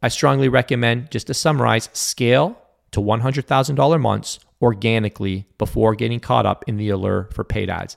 I strongly recommend, just to summarize, scale to $100,000 months organically before getting caught up in the allure for paid ads.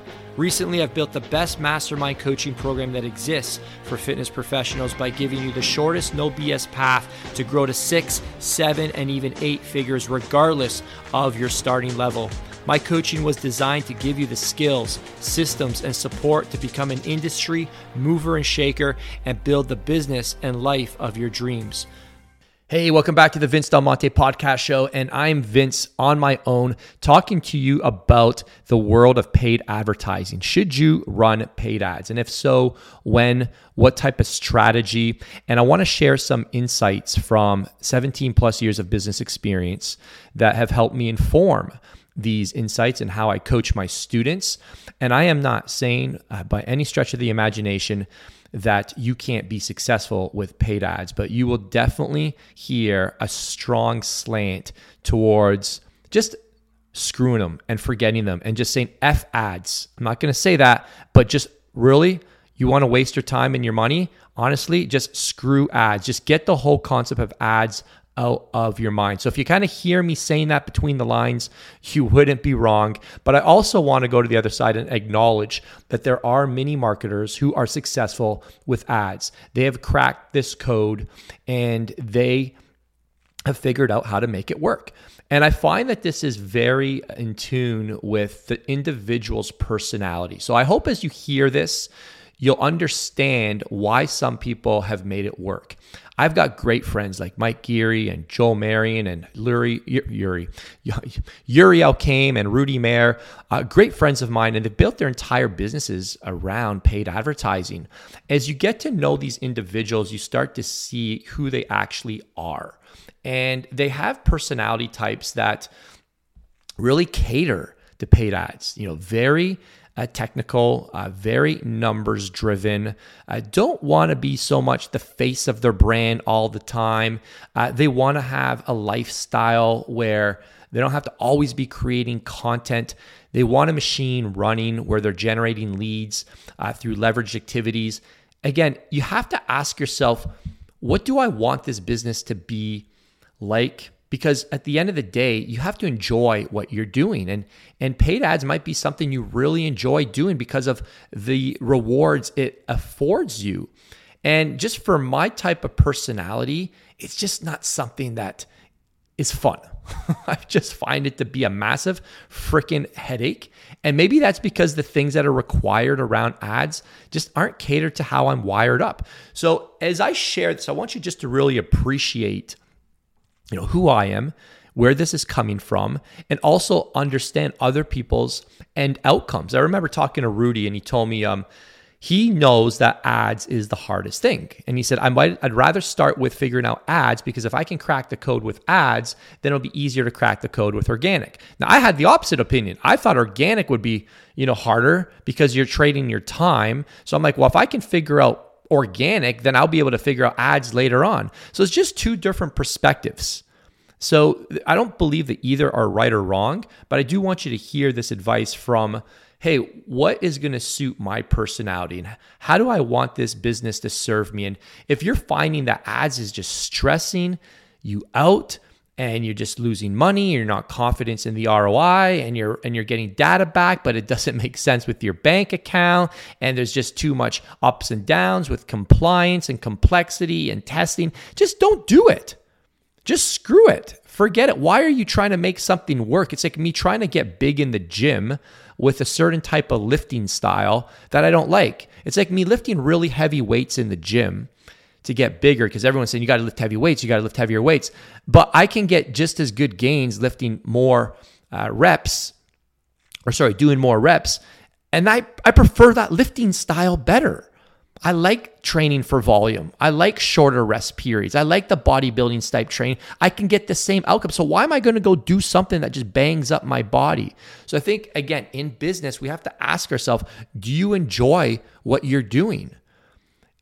Recently, I've built the best mastermind coaching program that exists for fitness professionals by giving you the shortest, no BS path to grow to six, seven, and even eight figures, regardless of your starting level. My coaching was designed to give you the skills, systems, and support to become an industry mover and shaker and build the business and life of your dreams. Hey, welcome back to the Vince Del Monte podcast show. And I'm Vince on my own talking to you about the world of paid advertising. Should you run paid ads? And if so, when, what type of strategy? And I want to share some insights from 17 plus years of business experience that have helped me inform these insights and how I coach my students. And I am not saying uh, by any stretch of the imagination that you can't be successful with paid ads, but you will definitely hear a strong slant towards just screwing them and forgetting them and just saying F ads. I'm not going to say that, but just really, you want to waste your time and your money? Honestly, just screw ads. Just get the whole concept of ads out of your mind. So if you kind of hear me saying that between the lines, you wouldn't be wrong. But I also want to go to the other side and acknowledge that there are many marketers who are successful with ads. They have cracked this code and they have figured out how to make it work. And I find that this is very in tune with the individual's personality. So I hope as you hear this, you'll understand why some people have made it work. I've got great friends like Mike Geary and Joel Marion and Yuri, Yuri, Yuri Elkaim and Rudy Mawer, uh, great friends of mine, and they've built their entire businesses around paid advertising. As you get to know these individuals, you start to see who they actually are. And they have personality types that really cater to paid ads, you know, very uh, technical, uh, very numbers driven. Uh, don't want to be so much the face of their brand all the time. Uh, they want to have a lifestyle where they don't have to always be creating content. They want a machine running where they're generating leads uh, through leveraged activities. Again, you have to ask yourself, what do I want this business to be like? Because at the end of the day you have to enjoy what you're doing. And and paid ads might be something you really enjoy doing because of the rewards it affords you. And just for my type of personality it's just not something that is fun. I just find it to be a massive freaking headache. And maybe that's because the things that are required around ads just aren't catered to how i'm wired up. So as i share this i want you just to really appreciate you know who I am, where this is coming from, and also understand other people's end outcomes. I remember talking to Rudy, and he told me um, he knows that ads is the hardest thing, and he said I might I'd rather start with figuring out ads because if I can crack the code with ads, then it'll be easier to crack the code with organic. Now I had the opposite opinion. I thought organic would be you know harder because you're trading your time. So I'm like, well, if I can figure out organic, then I'll be able to figure out ads later on. So it's just two different perspectives. So I don't believe that either are right or wrong, but I do want you to hear this advice from hey, what is going to suit my personality and how do I want this business to serve me? And if you're finding that ads is just stressing you out, and you're just losing money, you're not confident in the ROI and you're and you're getting data back, but it doesn't make sense with your bank account and there's just too much ups and downs with compliance and complexity and testing. Just don't do it. Just screw it. Forget it. Why are you trying to make something work? It's like me trying to get big in the gym with a certain type of lifting style that I don't like. It's like me lifting really heavy weights in the gym to get bigger because everyone's saying you got to lift heavy weights, you got to lift heavier weights. But I can get just as good gains lifting more uh, reps, or sorry, doing more reps. And I, I prefer that lifting style better. I like training for volume. I like shorter rest periods. I like the bodybuilding type training. I can get the same outcome. So why am I going to go do something that just bangs up my body? So I think again, in business, we have to ask ourselves, do you enjoy what you're doing?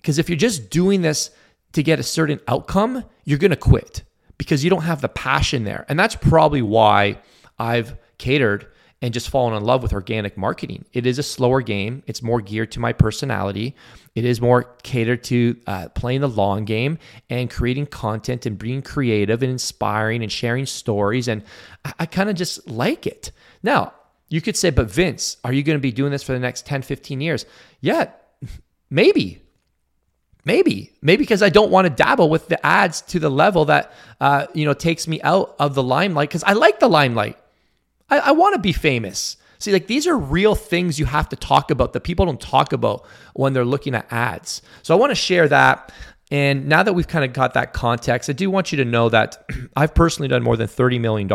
Because if you're just doing this to get a certain outcome, you're going to quit because you don't have the passion there. And that's probably why I've catered and just fallen in love with organic marketing. It is a slower game. It's more geared to my personality. It is more catered to uh, playing the long game and creating content and being creative and inspiring and sharing stories. And I, I kind of just like it. Now, you could say, but Vince, are you going to be doing this for the next 10, 15 years? Yeah, maybe. Maybe, maybe because I don't want to dabble with the ads to the level that uh, you know takes me out of the limelight. Because I like the limelight. I, I want to be famous. See, like these are real things you have to talk about that people don't talk about when they're looking at ads. So I want to share that. And now that we've kind of got that context, I do want you to know that I've personally done more than $30 million,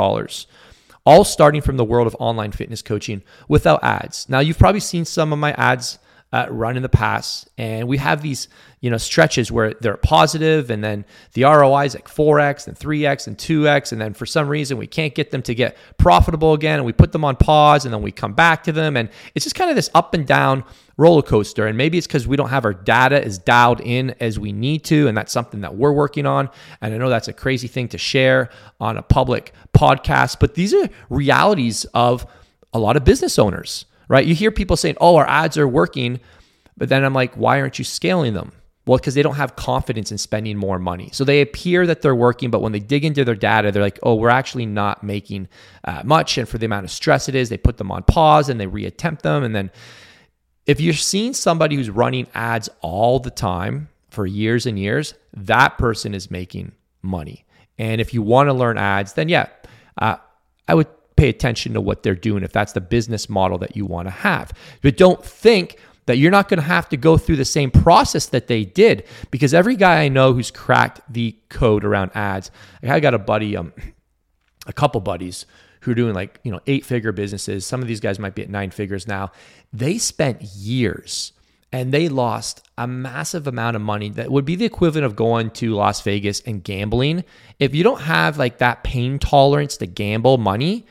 all starting from the world of online fitness coaching without ads. Now, you've probably seen some of my ads uh, run in the past, and we have these you know stretches where they're positive and then the ROI is like 4x and 3x and 2x and then for some reason we can't get them to get profitable again. And we put them on pause and then we come back to them. And it's just kind of this up and down roller coaster. And maybe it's because we don't have our data as dialed in as we need to. And that's something that we're working on. And I know that's a crazy thing to share on a public podcast but these are realities of a lot of business owners right you hear people saying oh our ads are working but then I'm like why aren't you scaling them well, because they don't have confidence in spending more money. So they appear that they're working, but when they dig into their data, they're like, oh, we're actually not making uh, much. And for the amount of stress it is, they put them on pause and they reattempt them. And then if you're seeing somebody who's running ads all the time for years and years, that person is making money. And if you want to learn ads, then yeah, uh, I would pay attention to what they're doing if that's the business model that you want to have. But don't think, that you're not going to have to go through the same process that they did because every guy I know who's cracked the code around ads, I got a buddy, um, a couple buddies who are doing like, you know, eight figure businesses. Some of these guys might be at nine figures now. They spent years and they lost a massive amount of money that would be the equivalent of going to Las Vegas and gambling. If you don't have like that pain tolerance to gamble money,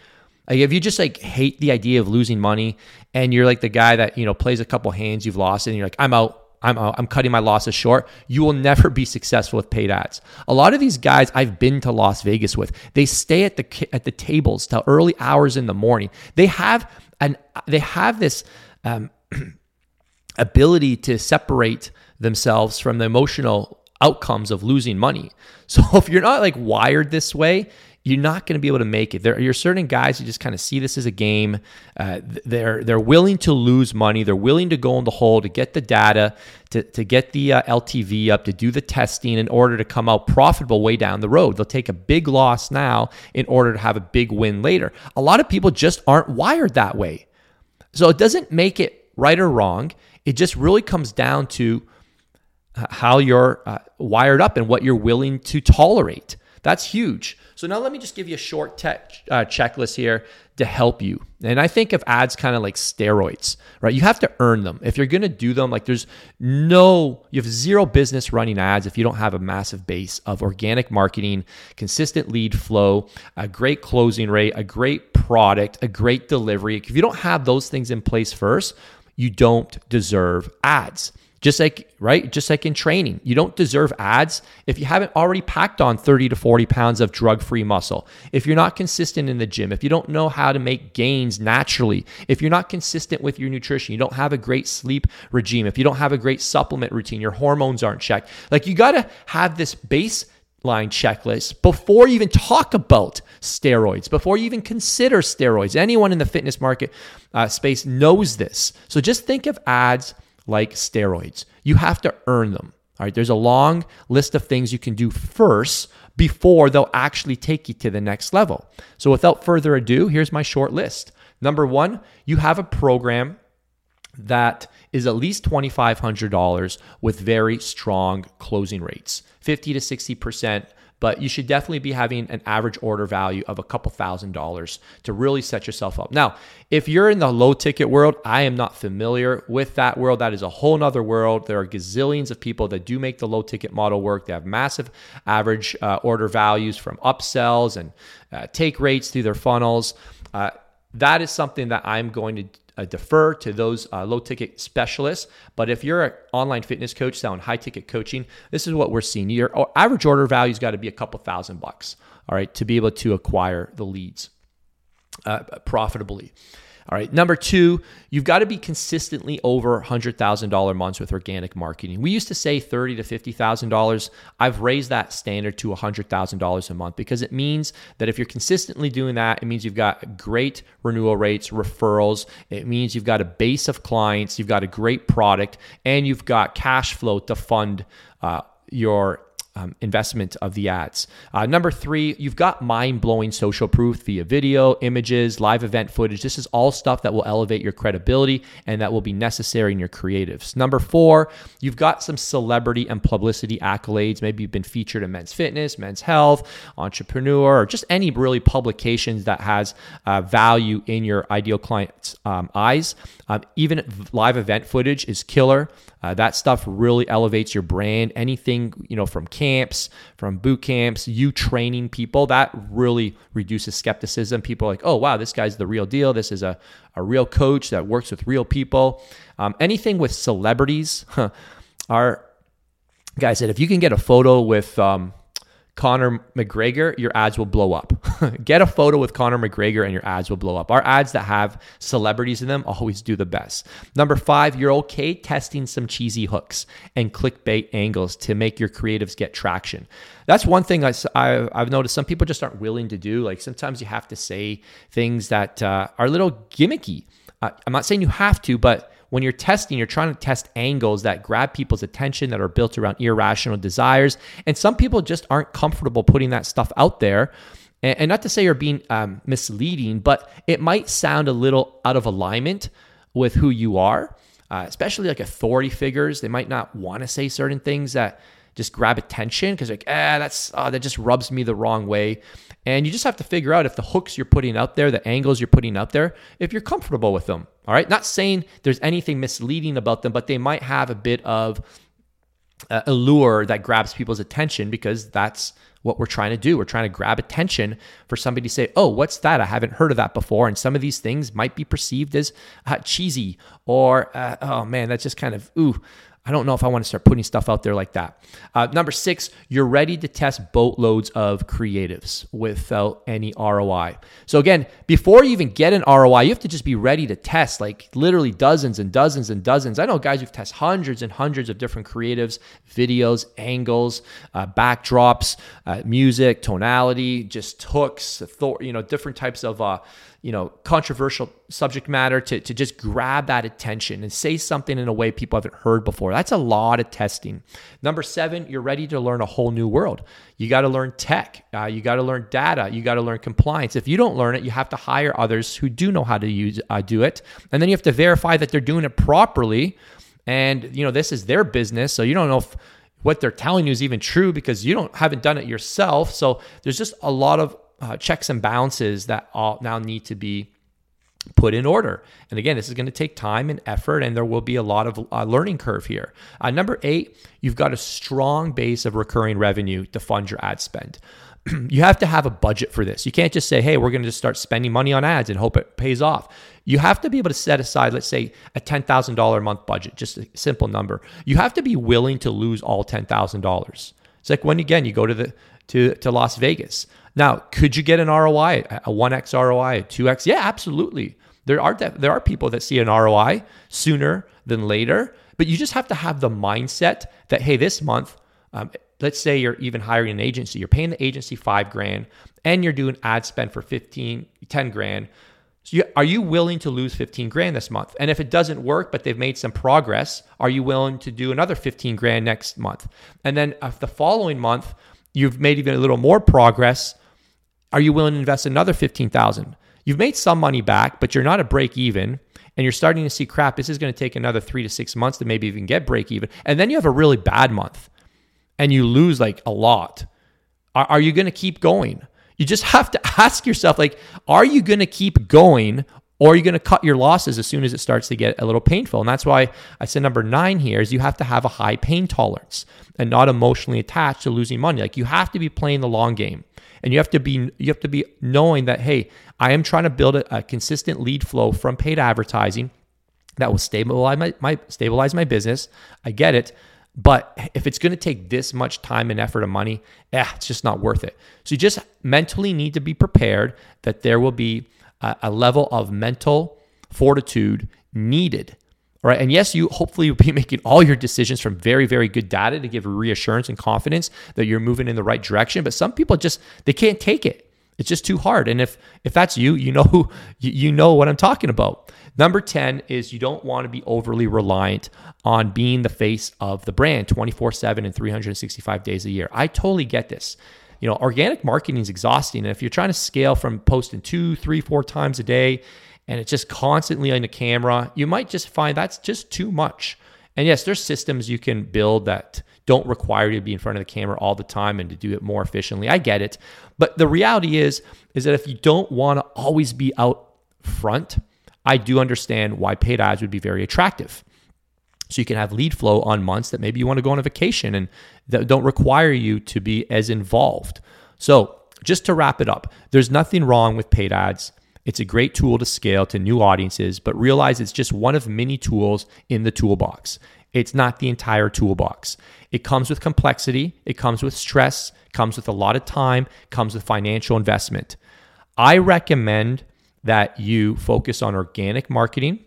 like if you just like hate the idea of losing money and you're like the guy that, you know, plays a couple hands, you've lost and you're like, I'm out. I'm out. I'm cutting my losses short. You will never be successful with paid ads. A lot of these guys I've been to Las Vegas with, they stay at the at the tables till early hours in the morning. They have an they have this um, ability to separate themselves from the emotional outcomes of losing money. So if you're not like wired this way, you're not going to be able to make it. There are certain guys who just kind of see this as a game. Uh, they're they're willing to lose money. They're willing to go in the hole to get the data, to, to get the uh, LTV up, to do the testing in order to come out profitable way down the road. They'll take a big loss now in order to have a big win later. A lot of people just aren't wired that way. So it doesn't make it right or wrong. It just really comes down to uh, how you're uh, wired up and what you're willing to tolerate. That's huge. So now let me just give you a short tech, uh, checklist here to help you. And I think of ads kind of like steroids, right? You have to earn them. If you're going to do them, like there's no, you have zero business running ads if you don't have a massive base of organic marketing, consistent lead flow, a great closing rate, a great product, a great delivery. If you don't have those things in place first, you don't deserve ads. Just like, right? Just like in training, you don't deserve ads if you haven't already packed on 30 to 40 pounds of drug free muscle. If you're not consistent in the gym, if you don't know how to make gains naturally, if you're not consistent with your nutrition, you don't have a great sleep regime, if you don't have a great supplement routine, your hormones aren't checked. Like you got to have this base line checklist before you even talk about steroids, before you even consider steroids. Anyone in the fitness market uh, space knows this. So just think of ads like steroids. You have to earn them. All right, there's a long list of things you can do first before they'll actually take you to the next level. So, without further ado, here's my short list. Number one, you have a program that is at least $2,500 with very strong closing rates 50 to 60% but you should definitely be having an average order value of a couple thousand dollars to really set yourself up. Now, if you're in the low ticket world, I am not familiar with that world. That is a whole nother world. There are gazillions of people that do make the low ticket model work. They have massive average uh, order values from upsells and uh, take rates through their funnels. Uh, that is something that I'm going to uh, defer to those uh, low ticket specialists. But if you're an online fitness coach selling high ticket coaching, this is what we're seeing. Your average order value's got to be a couple thousand bucks, all right, to be able to acquire the leads uh, profitably. All right. Number two, you've got to be consistently over $100,000 months with organic marketing. We used to say 30 to $50,000. I've raised that standard to $100,000 a month because it means that if you're consistently doing that, it means you've got great renewal rates, referrals. It means you've got a base of clients, you've got a great product, and you've got cash flow to fund uh, your um, investment of the ads. Uh, number three, you've got mind blowing social proof via video, images, live event footage. This is all stuff that will elevate your credibility and that will be necessary in your creatives. Number four, you've got some celebrity and publicity accolades. Maybe you've been featured in Men's Fitness, Men's Health, Entrepreneur, or just any really publications that has uh, value in your ideal client's um, eyes. Um, even live event footage is killer. Uh, that stuff really elevates your brand. Anything, you know, from camps, from boot camps, you training people, that really reduces skepticism. People are like, oh, wow, this guy's the real deal. This is a, a real coach that works with real people. Um, anything with celebrities huh, are, guys said, if you can get a photo with, um, Conor McGregor, your ads will blow up. Get a photo with Conor McGregor and your ads will blow up. Our ads that have celebrities in them always do the best. Number five, you're okay testing some cheesy hooks and clickbait angles to make your creatives get traction. That's one thing I, I, have noticed some people just aren't willing to do. Like sometimes you have to say things that uh, are a little gimmicky. I'm not saying you have to, but when you're testing, you're trying to test angles that grab people's attention that are built around irrational desires. And some people just aren't comfortable putting that stuff out there. And, not to say you're being um, misleading, but it might sound a little out of alignment with who you are, uh, especially like authority figures. They might not want to say certain things that just grab attention because like ah that's oh, that just rubs me the wrong way and you just have to figure out if the hooks you're putting up there the angles you're putting up there if you're comfortable with them all right not saying there's anything misleading about them but they might have a bit of uh, allure that grabs people's attention because that's what we're trying to do. We're trying to grab attention for somebody to say, "Oh, what's that? I haven't heard of that before." And some of these things might be perceived as uh, cheesy or, uh, "Oh man, that's just kind of ooh." I don't know if I want to start putting stuff out there like that. Uh, number six, you're ready to test boatloads of creatives without any ROI. So, again, before you even get an ROI, you have to just be ready to test like literally dozens and dozens and dozens. I know guys who've tested hundreds and hundreds of different creatives, videos, angles, uh, backdrops, uh, music, tonality, just hooks, you know, different types of uh, you know, controversial subject matter to, to just grab that attention and say something in a way people haven't heard before. That's a lot of testing. Number seven, you're ready to learn a whole new world. You got to learn tech. Uh, you got to learn data. You got to learn compliance. If you don't learn it, you have to hire others who do know how to use uh, do it, and then you have to verify that they're doing it properly. And you know, this is their business, so you don't know if what they're telling you is even true because you don't haven't done it yourself. So there's just a lot of uh, checks and balances that all now need to be put in order. And again, this is going to take time and effort, and there will be a lot of uh, learning curve here. Uh, number eight, you've got a strong base of recurring revenue to fund your ad spend. you have to have a budget for this. You can't just say, hey, we're going to just start spending money on ads and hope it pays off. You have to be able to set aside, let's say, a $10,000 a month budget, just a simple number. You have to be willing to lose all $10,000. It's like when, again, you go to the to, to Las Vegas. Now, could you get an ROI, a 1x ROI, a 2x? Yeah, absolutely. There are there are people that see an ROI sooner than later, but you just have to have the mindset that hey, this month, um, let's say you're even hiring an agency, you're paying the agency five grand, and you're doing ad spend for 15, 10 grand. So you, are you willing to lose 15 grand this month? And if it doesn't work, but they've made some progress, are you willing to do another 15 grand next month? And then uh, the following month, you've made even a little more progress are you willing to invest another 15,000? You've made some money back, but you're not a break even and you're starting to see crap. This is going to take another 3 to 6 months to maybe even get break even. And then you have a really bad month and you lose like a lot. Are, are you going to keep going? You just have to ask yourself, like, are you going to keep going or you're you going to cut your losses as soon as it starts to get a little painful? And that's why I said number nine here is you have to have a high pain tolerance and not emotionally attached to losing money. Like you have to be playing the long game and you have to be you have to be knowing that hey, I am trying to build a, a consistent lead flow from paid advertising that will stabilize my, my stabilize my business. I get it. But if it's going to take this much time and effort and money, eh, it's just not worth it. So you just mentally need to be prepared that there will be a, level of mental fortitude needed. Right. And yes, you hopefully will be making all your decisions from very, very good data to give reassurance and confidence that you're moving in the right direction. But some people just they can't take it. It's just too hard. And if if that's you, you know who you know what I'm talking about. Number 10 is you don't want to be overly reliant on being the face of the brand 24/7 and 365 days a year. I totally get this you know, organic marketing is exhausting. And if you're trying to scale from posting two, three, four times a day and it's just constantly on the camera, you might just find that's just too much. And yes, there's systems you can build that don't require you to be in front of the camera all the time and to do it more efficiently. I get it. But the reality is is that if you don't want to always be out front, I do understand why paid ads would be very attractive. So you can have lead flow on months that maybe you want to go on a vacation and that don't require you to be as involved. So just to wrap it up, there's nothing wrong with paid ads. It's a great tool to scale to new audiences, but realize it's just one of many tools in the toolbox. It's not the entire toolbox. It comes with complexity, it comes with stress, comes with a lot of time, comes with financial investment. I recommend that you focus on organic marketing,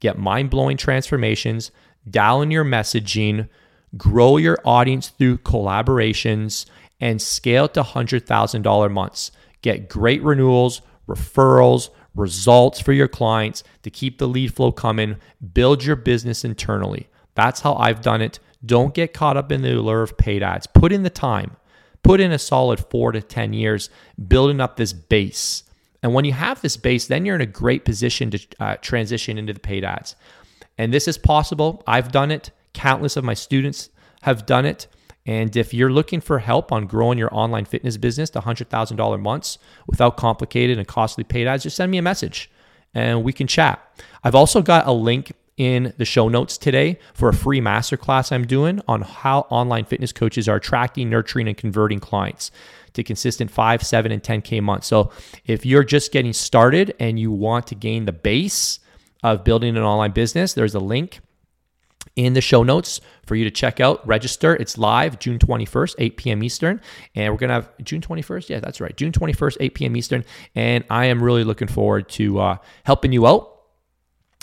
get mind blowing transformations, dial in your messaging, grow your audience through collaborations, and scale to $100,000 months. Get great renewals, referrals, results for your clients to keep the lead flow coming. Build your business internally. That's how I've done it. Don't get caught up in the allure of paid ads. Put in the time. Put in a solid four to 10 years building up this base. And when you have this base, then you're in a great position to uh, transition into the paid ads. And this is possible. I've done it. Countless of my students have done it. And if you're looking for help on growing your online fitness business to $100,000 months without complicated and costly paid ads, just send me a message and we can chat. I've also got a link in the show notes today for a free masterclass I'm doing on how online fitness coaches are attracting, nurturing, and converting clients to consistent five, seven, and 10K months. So if you're just getting started and you want to gain the base, of building an online business, there's a link in the show notes for you to check out. Register. It's live June 21st, 8 p.m. Eastern. And we're going to have June 21st. Yeah, that's right. June 21st, 8 p.m. Eastern. And I am really looking forward to uh, helping you out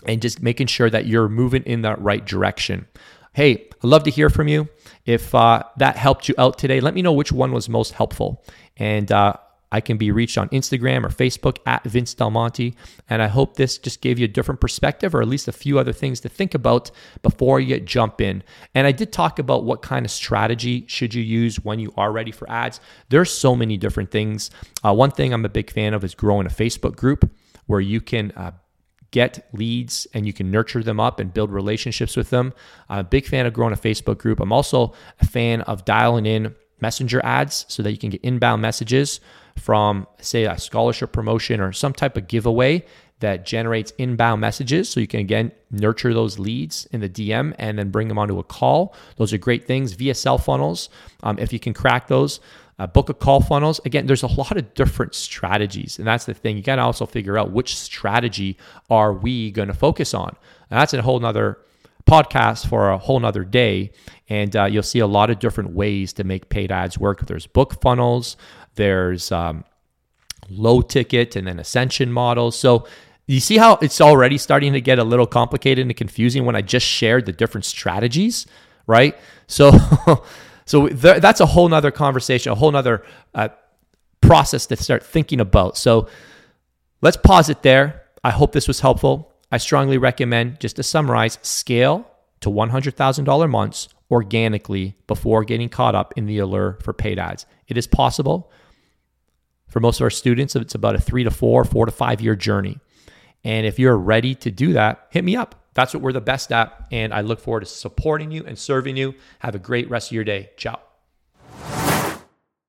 and just making sure that you're moving in the right direction. Hey, I'd love to hear from you. If uh, that helped you out today, let me know which one was most helpful. And uh, I can be reached on Instagram or Facebook at Vince Del Monte. And I hope this just gave you a different perspective or at least a few other things to think about before you jump in. And I did talk about what kind of strategy should you use when you are ready for ads. There's so many different things. Uh, one thing I'm a big fan of is growing a Facebook group where you can uh, get leads and you can nurture them up and build relationships with them. I'm a big fan of growing a Facebook group. I'm also a fan of dialing in messenger ads so that you can get inbound messages from, say, a scholarship promotion or some type of giveaway that generates inbound messages. So you can again nurture those leads in the DM and then bring them onto a call. Those are great things. via VSL funnels, um, if you can crack those. Uh, book a call funnels. Again, there's a lot of different strategies. And that's the thing. You got to also figure out which strategy are we going to focus on. And that's a whole nother podcast for a whole nother day. And uh, you'll see a lot of different ways to make paid ads work. There's book funnels, there's um, low ticket and then ascension models. So you see how it's already starting to get a little complicated and confusing when I just shared the different strategies, right? So, so th- that's a whole nother conversation, a whole nother uh, process to start thinking about. So let's pause it there. I hope this was helpful. I strongly recommend, just to summarize, scale to $100,000 months organically before getting caught up in the allure for paid ads. It is possible. For most of our students, it's about a three to four, four to five year journey. And if you're ready to do that, hit me up. That's what we're the best at. And I look forward to supporting you and serving you. Have a great rest of your day. Ciao.